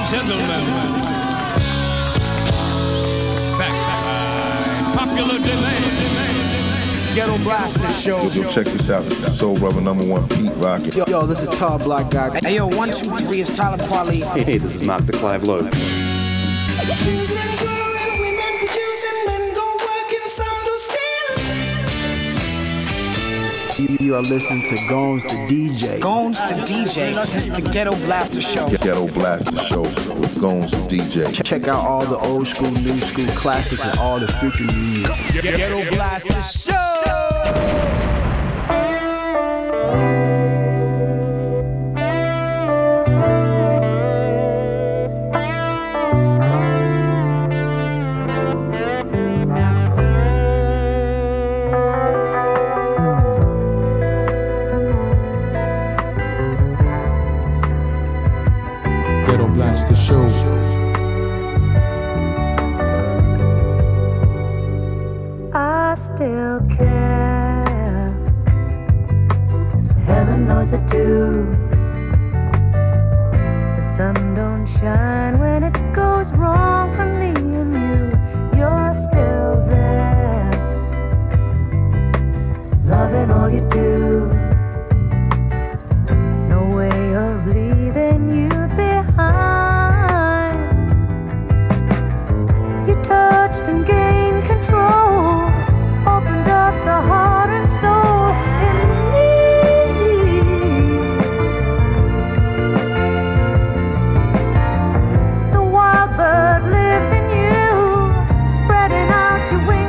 and gentlemen, back by popular demand. Ghetto Blaster Show. Yo, check this out. It's the Soul Brother number one, Pete Rocket. Yo, yo, this is Tall Black Guy. Hey yo, one, two, three, it's Talib Kweli. Hey, this is Mark de Clive-Lowe. You, you are listening to Gomes the DJ. Gones to DJ. This is the Ghetto Blaster Show. Ghetto Blaster Show with Gomes the DJ. Check out all the old school, new school classics and all the future new music. Ghetto Blaster Show. Knows I do. Spreading out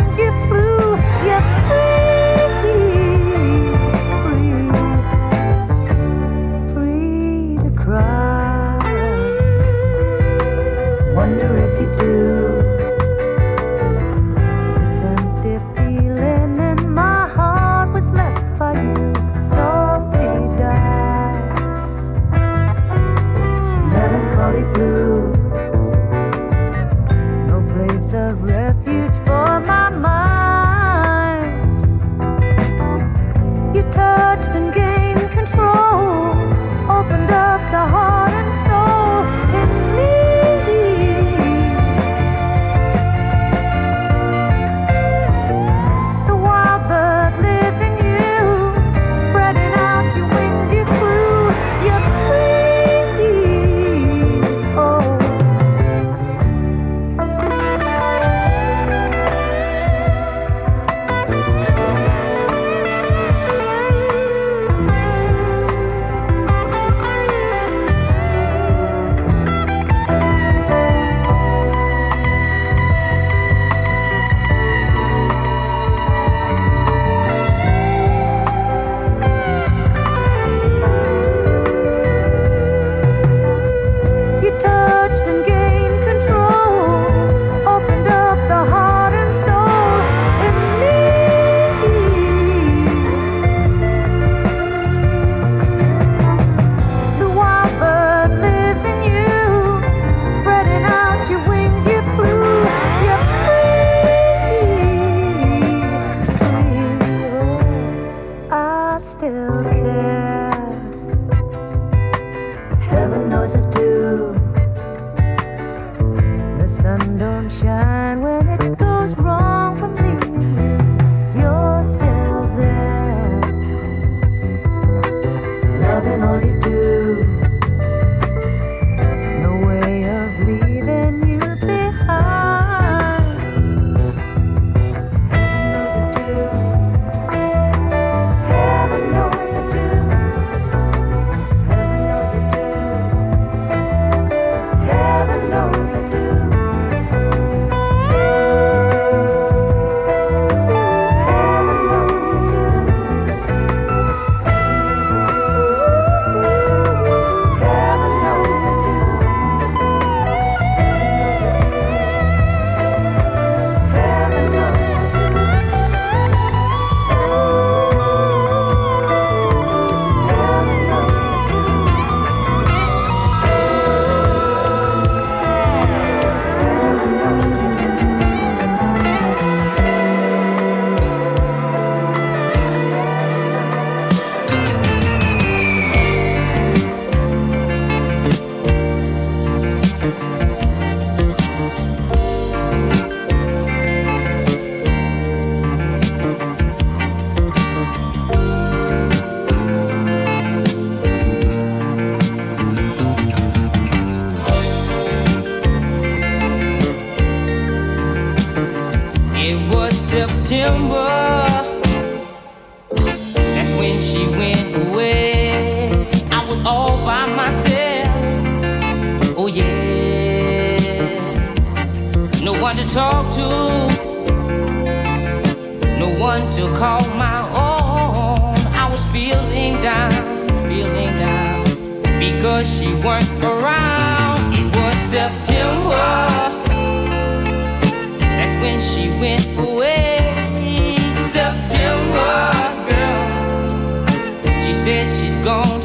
knows I do. The sun don't shine to call my own. I was feeling down, feeling down. Because she weren't around. It was September that's when she went away. September, girl. She said she's going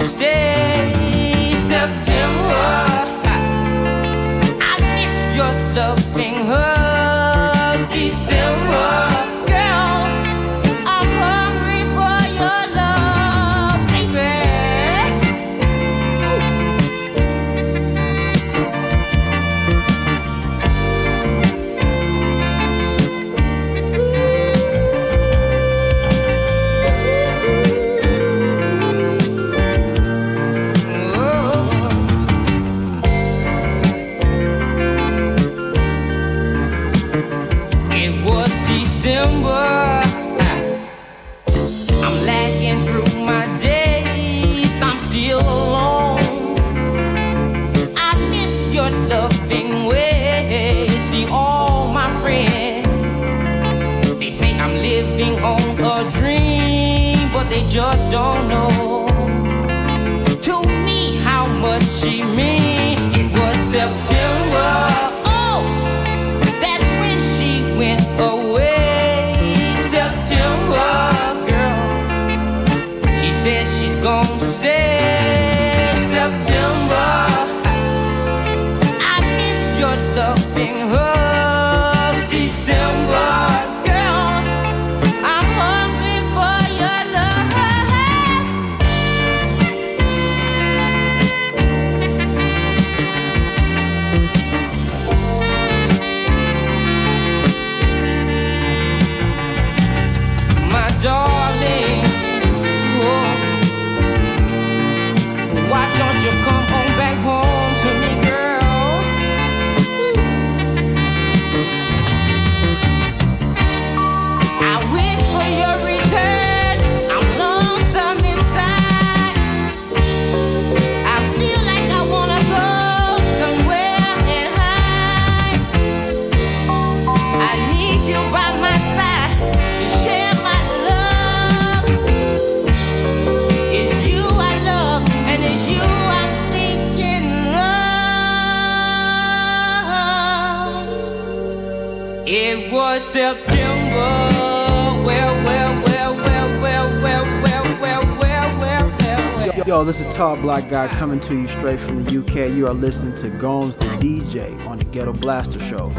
this is Tall Black Guy coming to you straight from the UK. You are listening to Gomes the DJ on the Ghetto Blaster Show.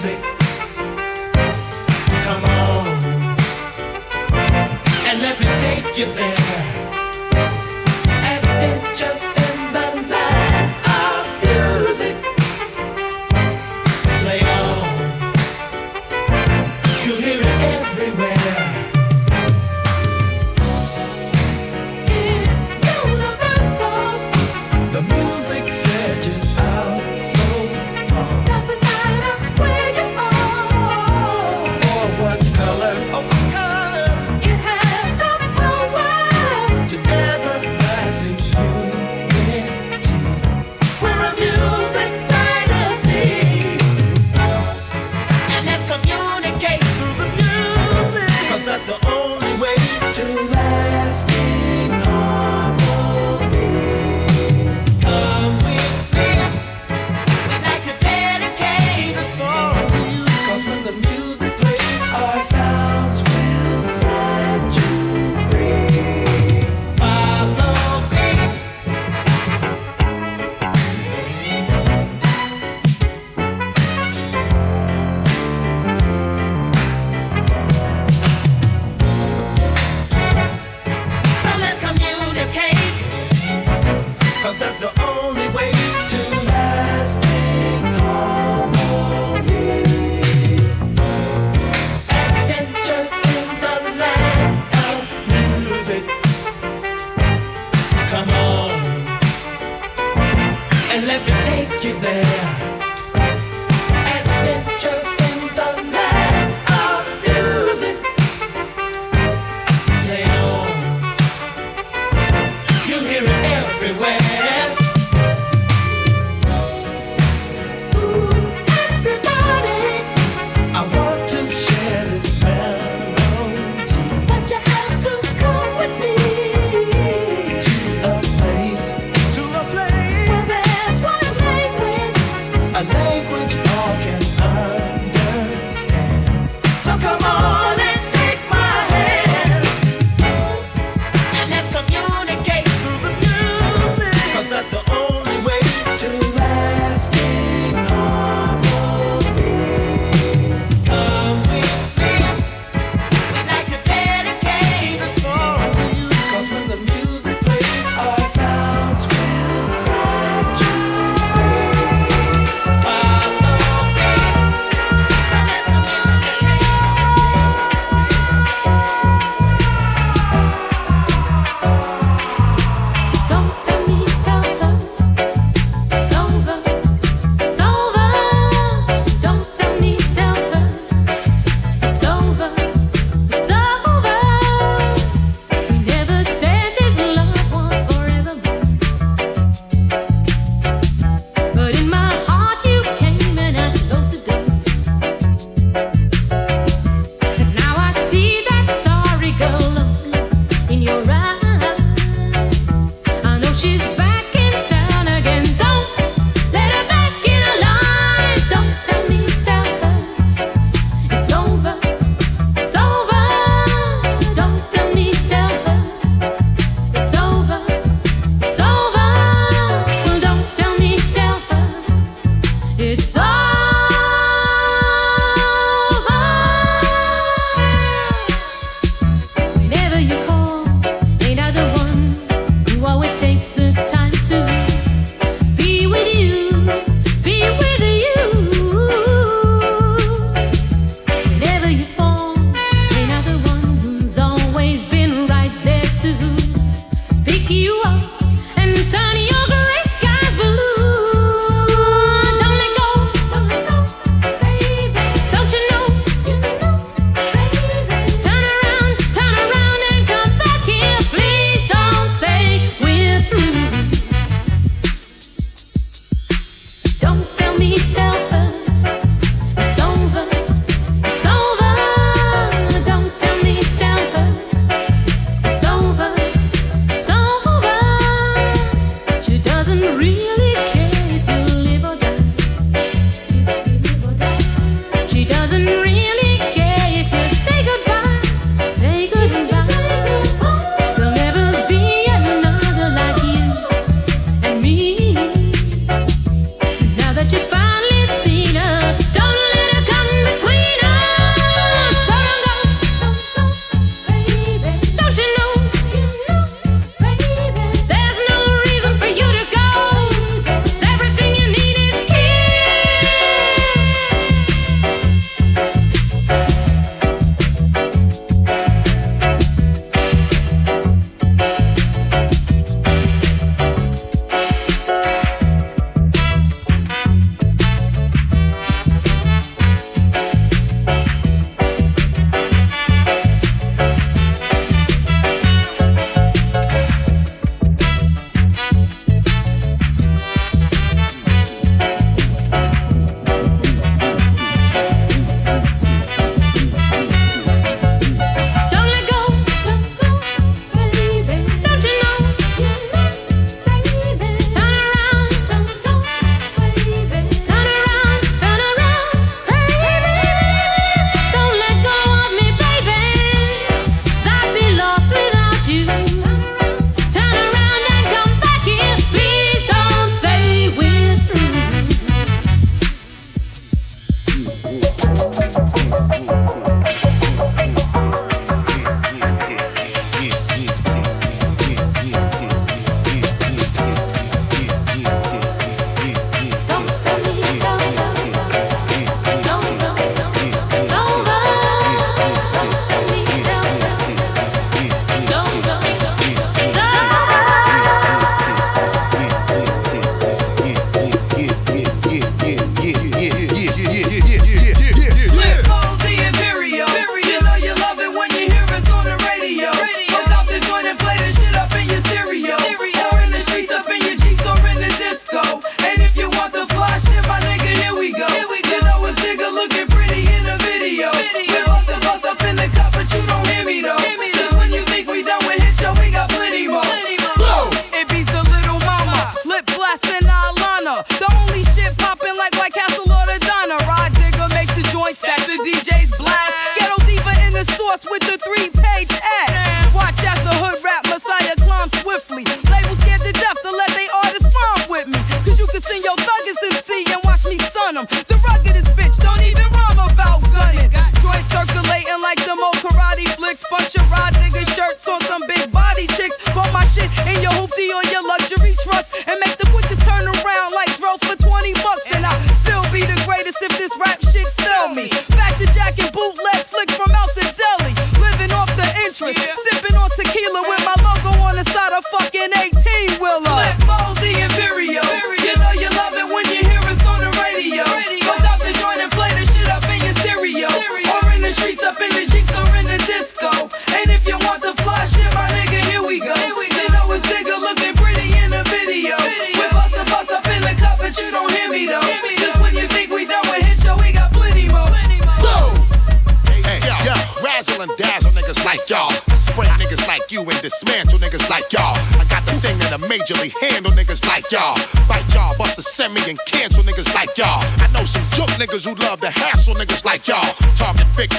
music. Come on and let me take you there.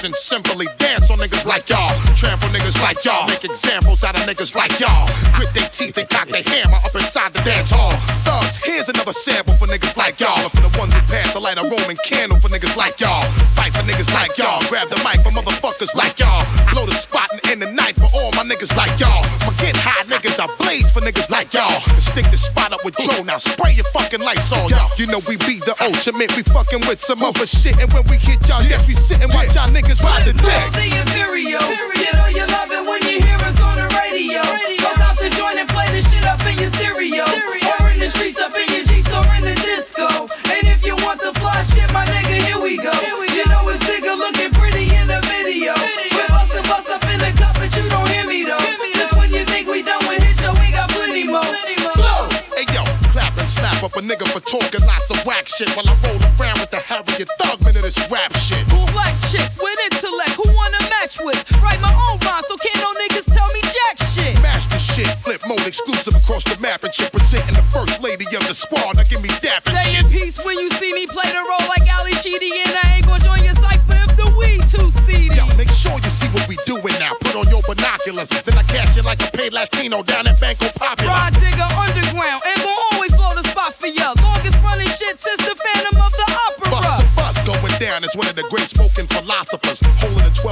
Fixin', simply dance on niggas like y'all. Trample niggas like y'all. Make examples out of niggas like y'all. Grit their teeth and cock their hammer up inside the dance hall. Thugs, here's another sample for niggas like y'all. And for the ones who pass, I light a Roman candle for niggas like y'all. Fight for niggas like y'all. Grab the mic for motherfuckers like y'all. Blow the spot and end the night for all my niggas like y'all. Forget high niggas, I blaze for niggas like y'all. And stick the spot up with Joe. Now spray your fucking lights y'all. You know we be the ultimate. We fucking with some other shit. And when we hit y'all, yes, we sit and watch y'all niggas ride the dick. The Imperio. Up a nigga for talking lots of whack shit while I roll around with the Harriet Thugman of this rap shit. Black chick with intellect, who wanna match with? Write my own rhyme, so can't no niggas tell me jack shit. Master shit, flip mode exclusive across the map and shit. Presenting the first lady of the squad. Now give me and Say in peace when you see me play the role like Ally Sheedy, and I ain't gonna join your cipher if the weed too seedy. Yo, make sure you see what we doing now. Put on your binoculars, then I cash it like a paid Latino down at Banco Popular. Rod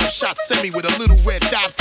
Holding a 12 shot semi with a little red dot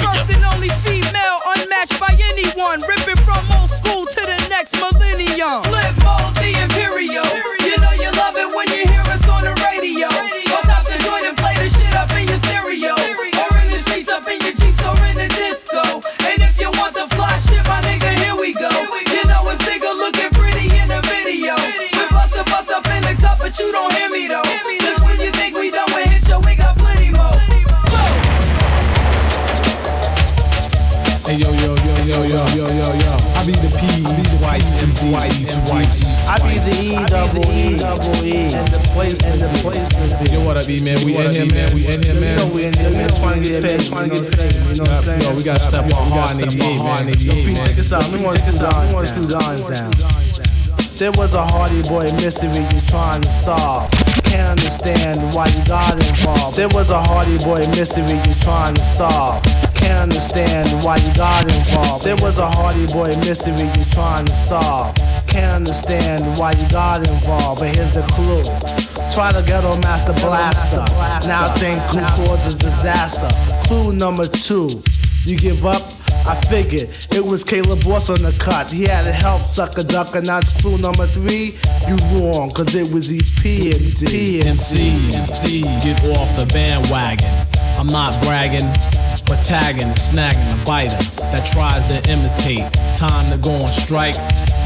twice M twice twice. I be the E double E double E and the place and the place to be. Yo, what up, E man? We in here, man. We in here, man. You know we in here, man. Trying to get paid, trying to get paid. You know what I'm saying? Yo, we gotta step on hard in 88, man. Yo, Pete, check us out. We want to take us out. We want to two lines down. There was a hardy boy mystery you trying to solve. Can't understand why you got involved. There was a hardy boy mystery you trying to solve. Can't understand why you got involved. There was a hardy boy mystery you're trying to solve. Can't understand why you got involved. But here's the clue. Try to ghetto master blaster. Now think who caused a disaster. Clue number two. You give up? I figured it was K La Boss on the cut. He had to help suck a duck, and that's clue number three. You wrong, cause it was EP and D. MC, MC, get off the bandwagon. I'm not bragging, but tagging and snagging a biter that tries to imitate. Time to go on strike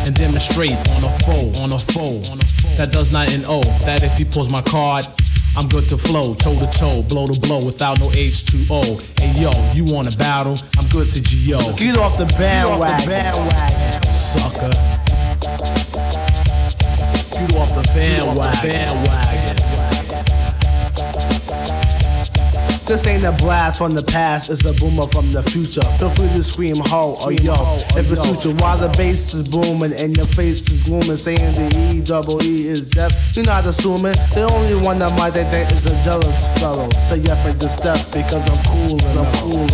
and demonstrate on a foe, on a foe. That does not in O. That if he pulls my card, I'm good to flow, toe to toe, blow to blow without no H2O. Hey yo, you want a battle? I'm good to GO. Get off the bandwagon. Sucker. Get off the bandwagon. bandwagon. This ain't a blast from the past, it's a boomer from the future. Feel free to scream ho or yo if it's future. While the bass is booming and your face is glooming, saying the E double E is deaf. You're not assuming the only one that might think is a jealous fellow. Say up at the step because I'm cool and I'm cool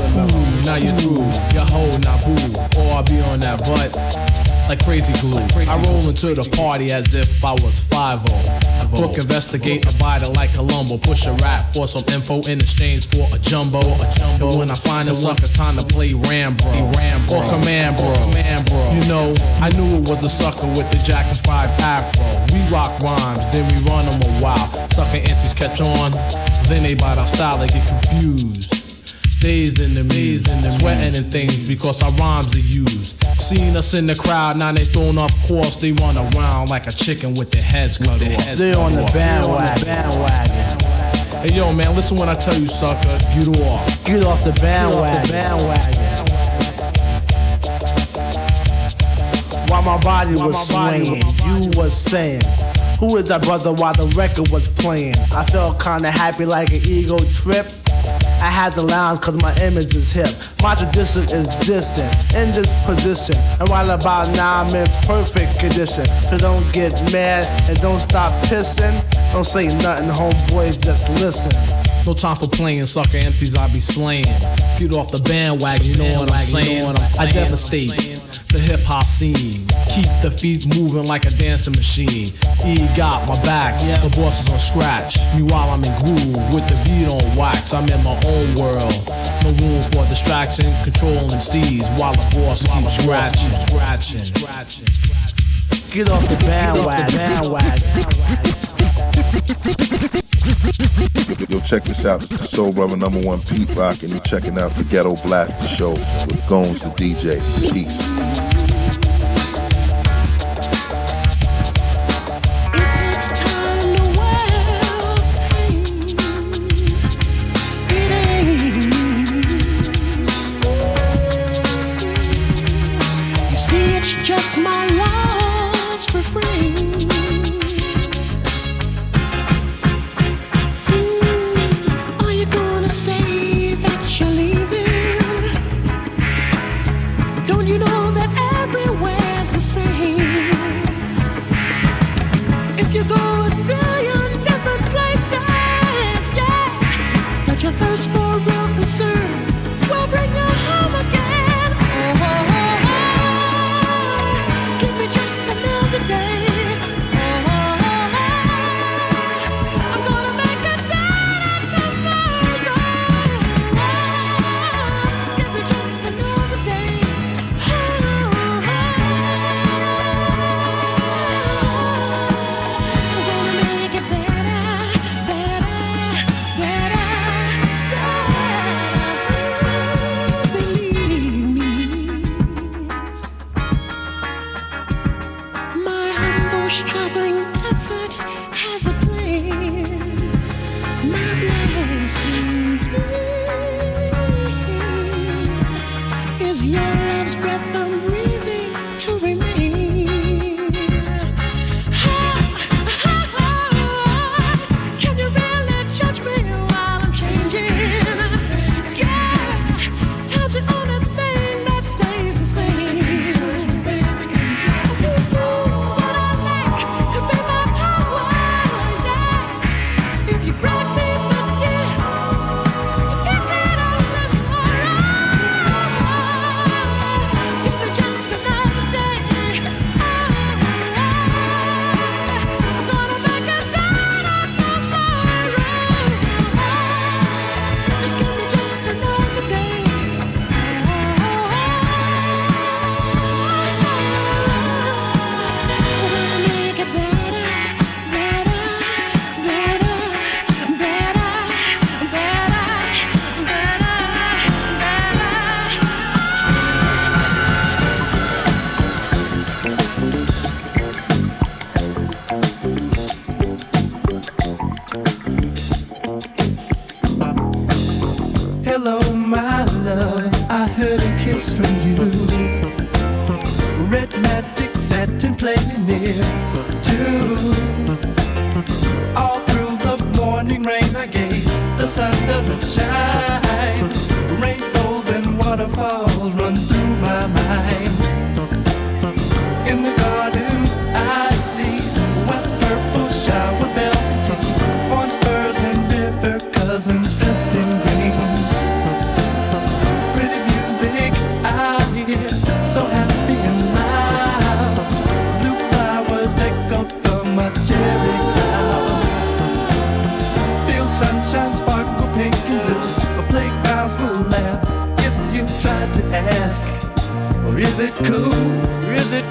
now you're through. Your hoe not boo. Or I'll be on that butt like crazy glue. I roll into the party as if I was 5 Book investigate a biter like Columbo. Push a rap for some info in exchange for a jumbo. And when I find a sucker, time to play Rambo. Or Commando. You know, I knew it was the sucker with the Jackson 5 afro. We rock rhymes, then we run them a while. Sucker antics catch on, then they bite our style, they get confused. Dazed in the maze and sweating and things because our rhymes are used. Seeing us in the crowd, now they thrown off course. They run around like a chicken with their heads cut off. They on the bandwagon. Hey yo, man, listen when I tell you, sucker. Get off. Get off the bandwagon. bandwagon. While my body was swaying, you was saying. Who is that brother while the record was playing? I felt kinda happy like an ego trip. I had the lines cause my image is hip. My tradition is distant in this position. And right about now I'm in perfect condition. So don't get mad and don't stop pissing. Don't say nothing, homeboys, just listen. No time for playing, sucker empties, I be slaying. Get off the bandwagon, you know what I'm saying? I devastate the hip hop scene. Keep the feet moving like a dancing machine. E got my back, the boss is on scratch. Meanwhile, I'm in groove with the beat on wax. I'm in my own world. No room for distraction, controlling C's while the boss keeps scratching. scratching. Get off the bandwagon. Yo, check this out. It's the Soul Brother number one Pete Rock, and you're checking out the Ghetto Blaster Show with Gones the DJ. Peace. Magic satin playing near too. All through the morning rain I gave, the sun doesn't shine.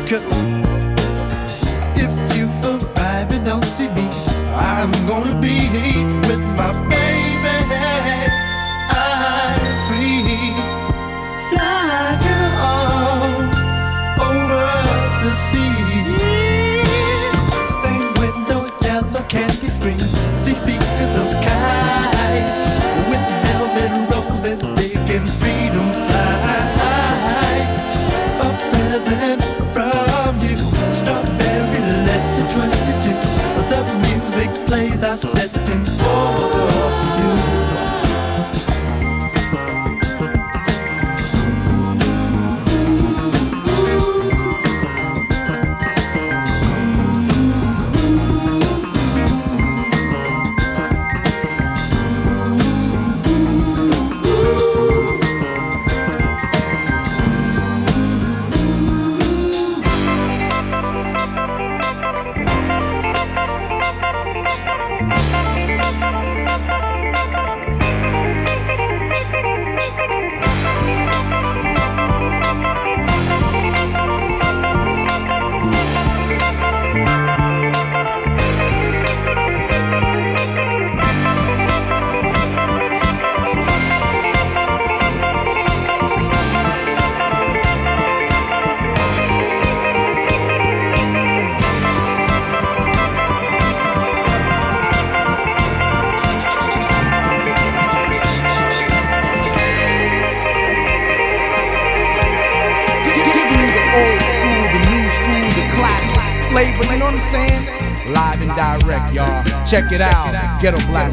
Is Ghetto Blaster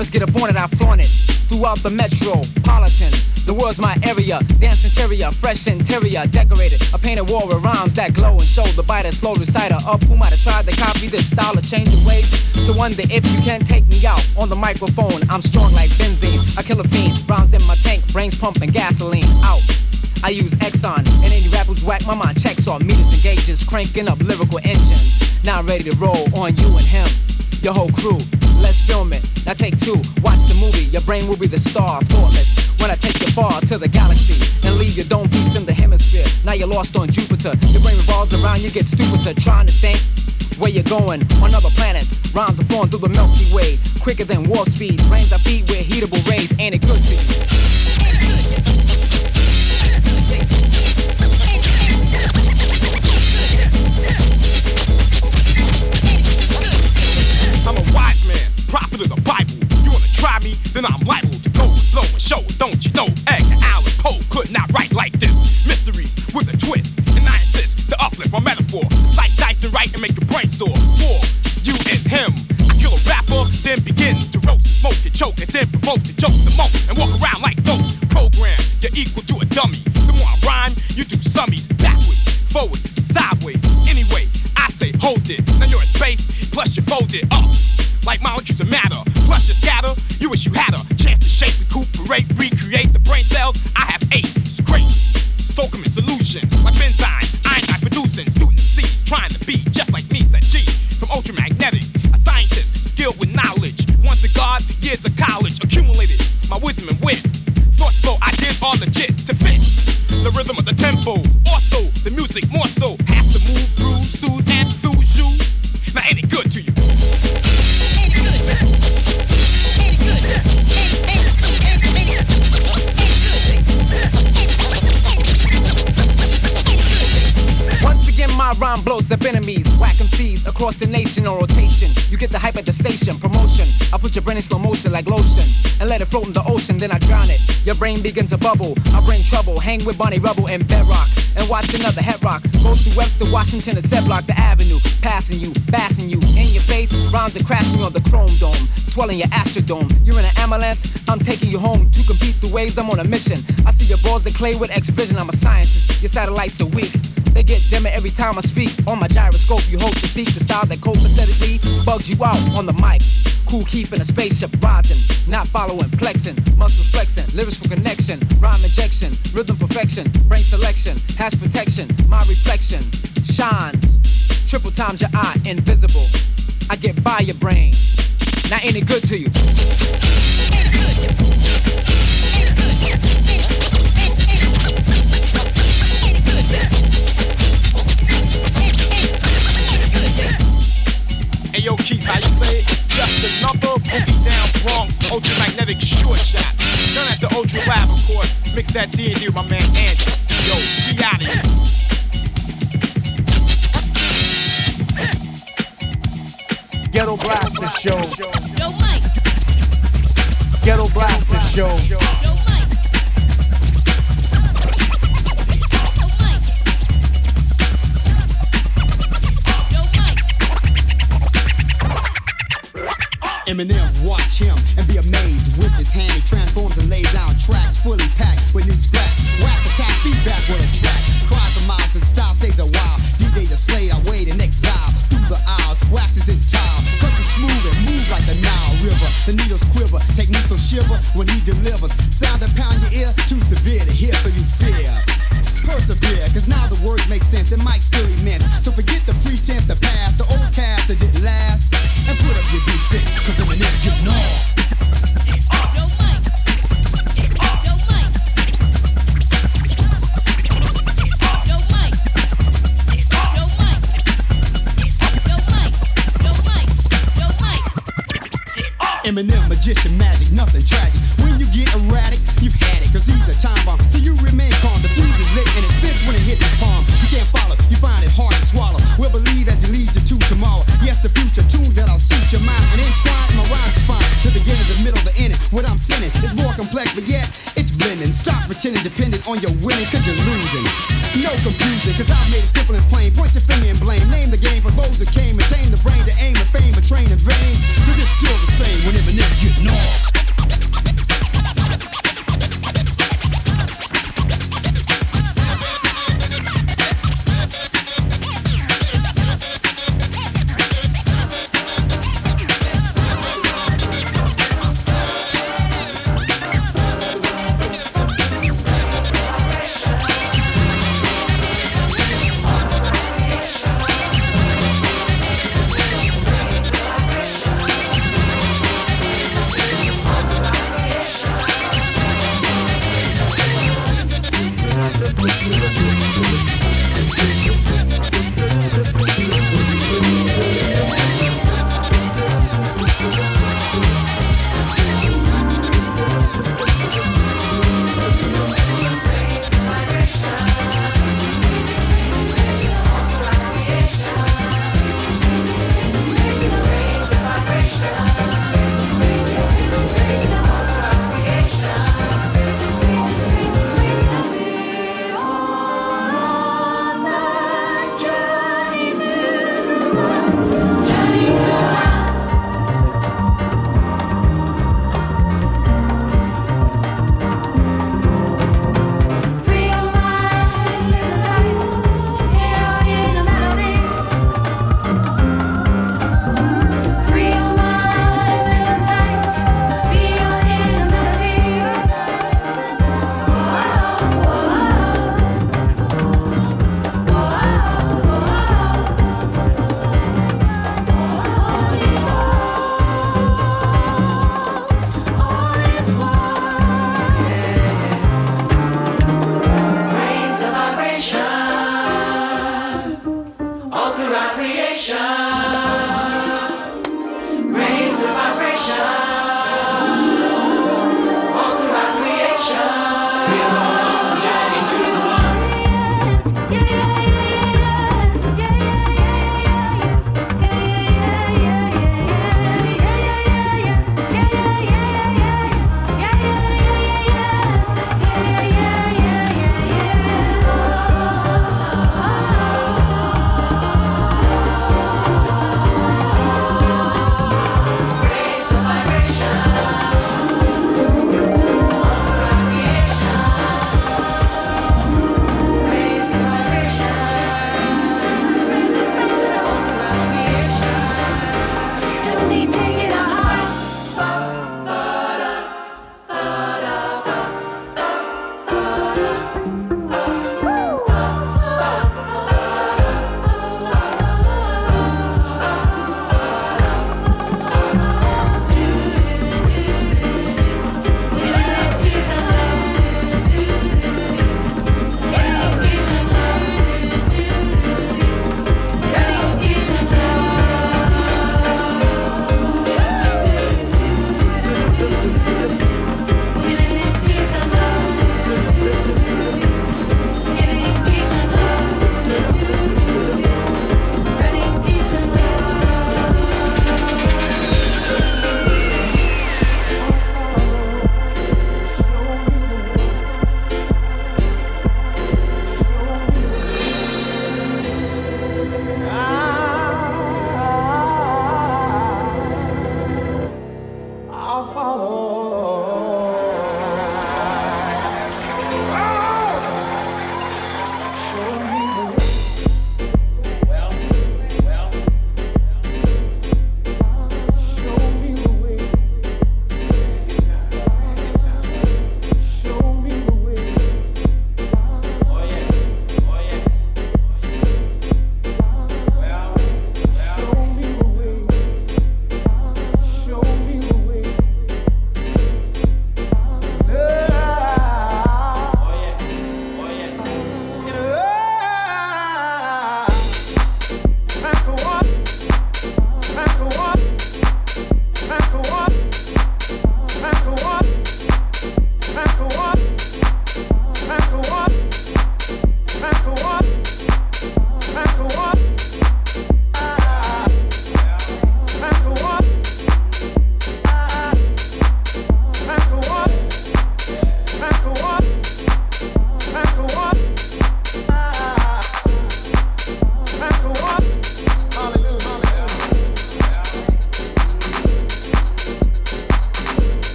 Rappers get up on it, I flaunt it. Throughout the metropolitan, the world's my area. Dance interior, fresh interior, decorated. A painted wall with rhymes that glow and show the biter, slow reciter up. Who might have tried to copy this style of changing ways? To wonder if you can take me out on the microphone. I'm strong like benzene. I kill a fiend. Rhymes in my tank, brains pumping gasoline. Out. I use Exxon, and any rappers whack, my mind checks on meters and gauges, cranking up lyrical engines. Now I'm ready to roll on you and him, your whole crew. Let's film it. Now take two, watch the movie. Your brain will be the star, thoughtless. When I take you far to the galaxy and leave your dome piece in the hemisphere. Now you're lost on Jupiter. Your brain revolves around, you get stupider trying to think where you're going on other planets. Rhymes are flowing through the Milky Way, quicker than warp speed. Brains are feet with heatable rays, ain't it good try me, then I'm liable to go and blow and show. Don't you know? Egg and Poe could not write like this. Mysteries with a twist, and I insist to uplift my metaphor. Slice, dice, and write and make your brain sore. War, you and him. I kill a rapper, then begin to roast, smoke and choke, and then provoke and joke the most and walk around like dope. Program, you're equal to a dummy. The more I rhyme, you do summies backwards, forwards, sideways. Anyway, I say hold it. Now you're in space, plus you fold it up like molecules of matter. Plus you scatter Wish you had a chance to shape, recuperate, recreate the brain cells. I have eight. It's. Rhyme blows up enemies. Whack MCs across the nation on rotation. You get the hype at the station, promotion. I put your brain in slow motion like lotion and let it float in the ocean, then I drown it. Your brain begins to bubble. I bring trouble. Hang with Barney Rubble and Bedrock and watch another head rock. Goes through Webster, Washington, and Sedgwick Avenue. Passing you, passing you in your face. Rhymes are crashing on the chrome dome, swelling your astrodome. You're in an ambulance, I'm taking you home to compete the waves, I'm on a mission. I see your balls of clay with X vision. I'm a scientist. Your satellites are weak. They get dimmer every time I speak. On my gyroscope, you hope to seek the style that cope bugs you out on the mic. Cool in a spaceship rising, not following, flexing, muscles flexing, lyrics for connection, rhyme injection, rhythm perfection, brain selection, has protection, my reflection shines. Triple times your eye, invisible. I get by your brain. Ain't it good to you? Hey yo, Keith, how you say it? Just another boogie down Bronx, ultramagnetic short shot. Done at the Ultra Lab, of course. Mix that D and D with my man Andrew. Yo, we out here. Ghetto Blaster Show. Ghetto Blaster Show. Eminem, watch him and be amazed. With his hand, he transforms and lays down tracks fully packed with new scratch. Wax attack, feedback with a track. Cry for miles style stays a while. DJ the slate, I wait in exile. Through the aisles, waxes his tile. Cuts it smooth and move like the Nile River. The needles quiver, techniques will shiver when he delivers. Sound that pound your ear, too severe to hear, so you fear. Persevere, cause now the words make sense and Mike's still immense. So forget the pretense, the past, the cause Eminem's getting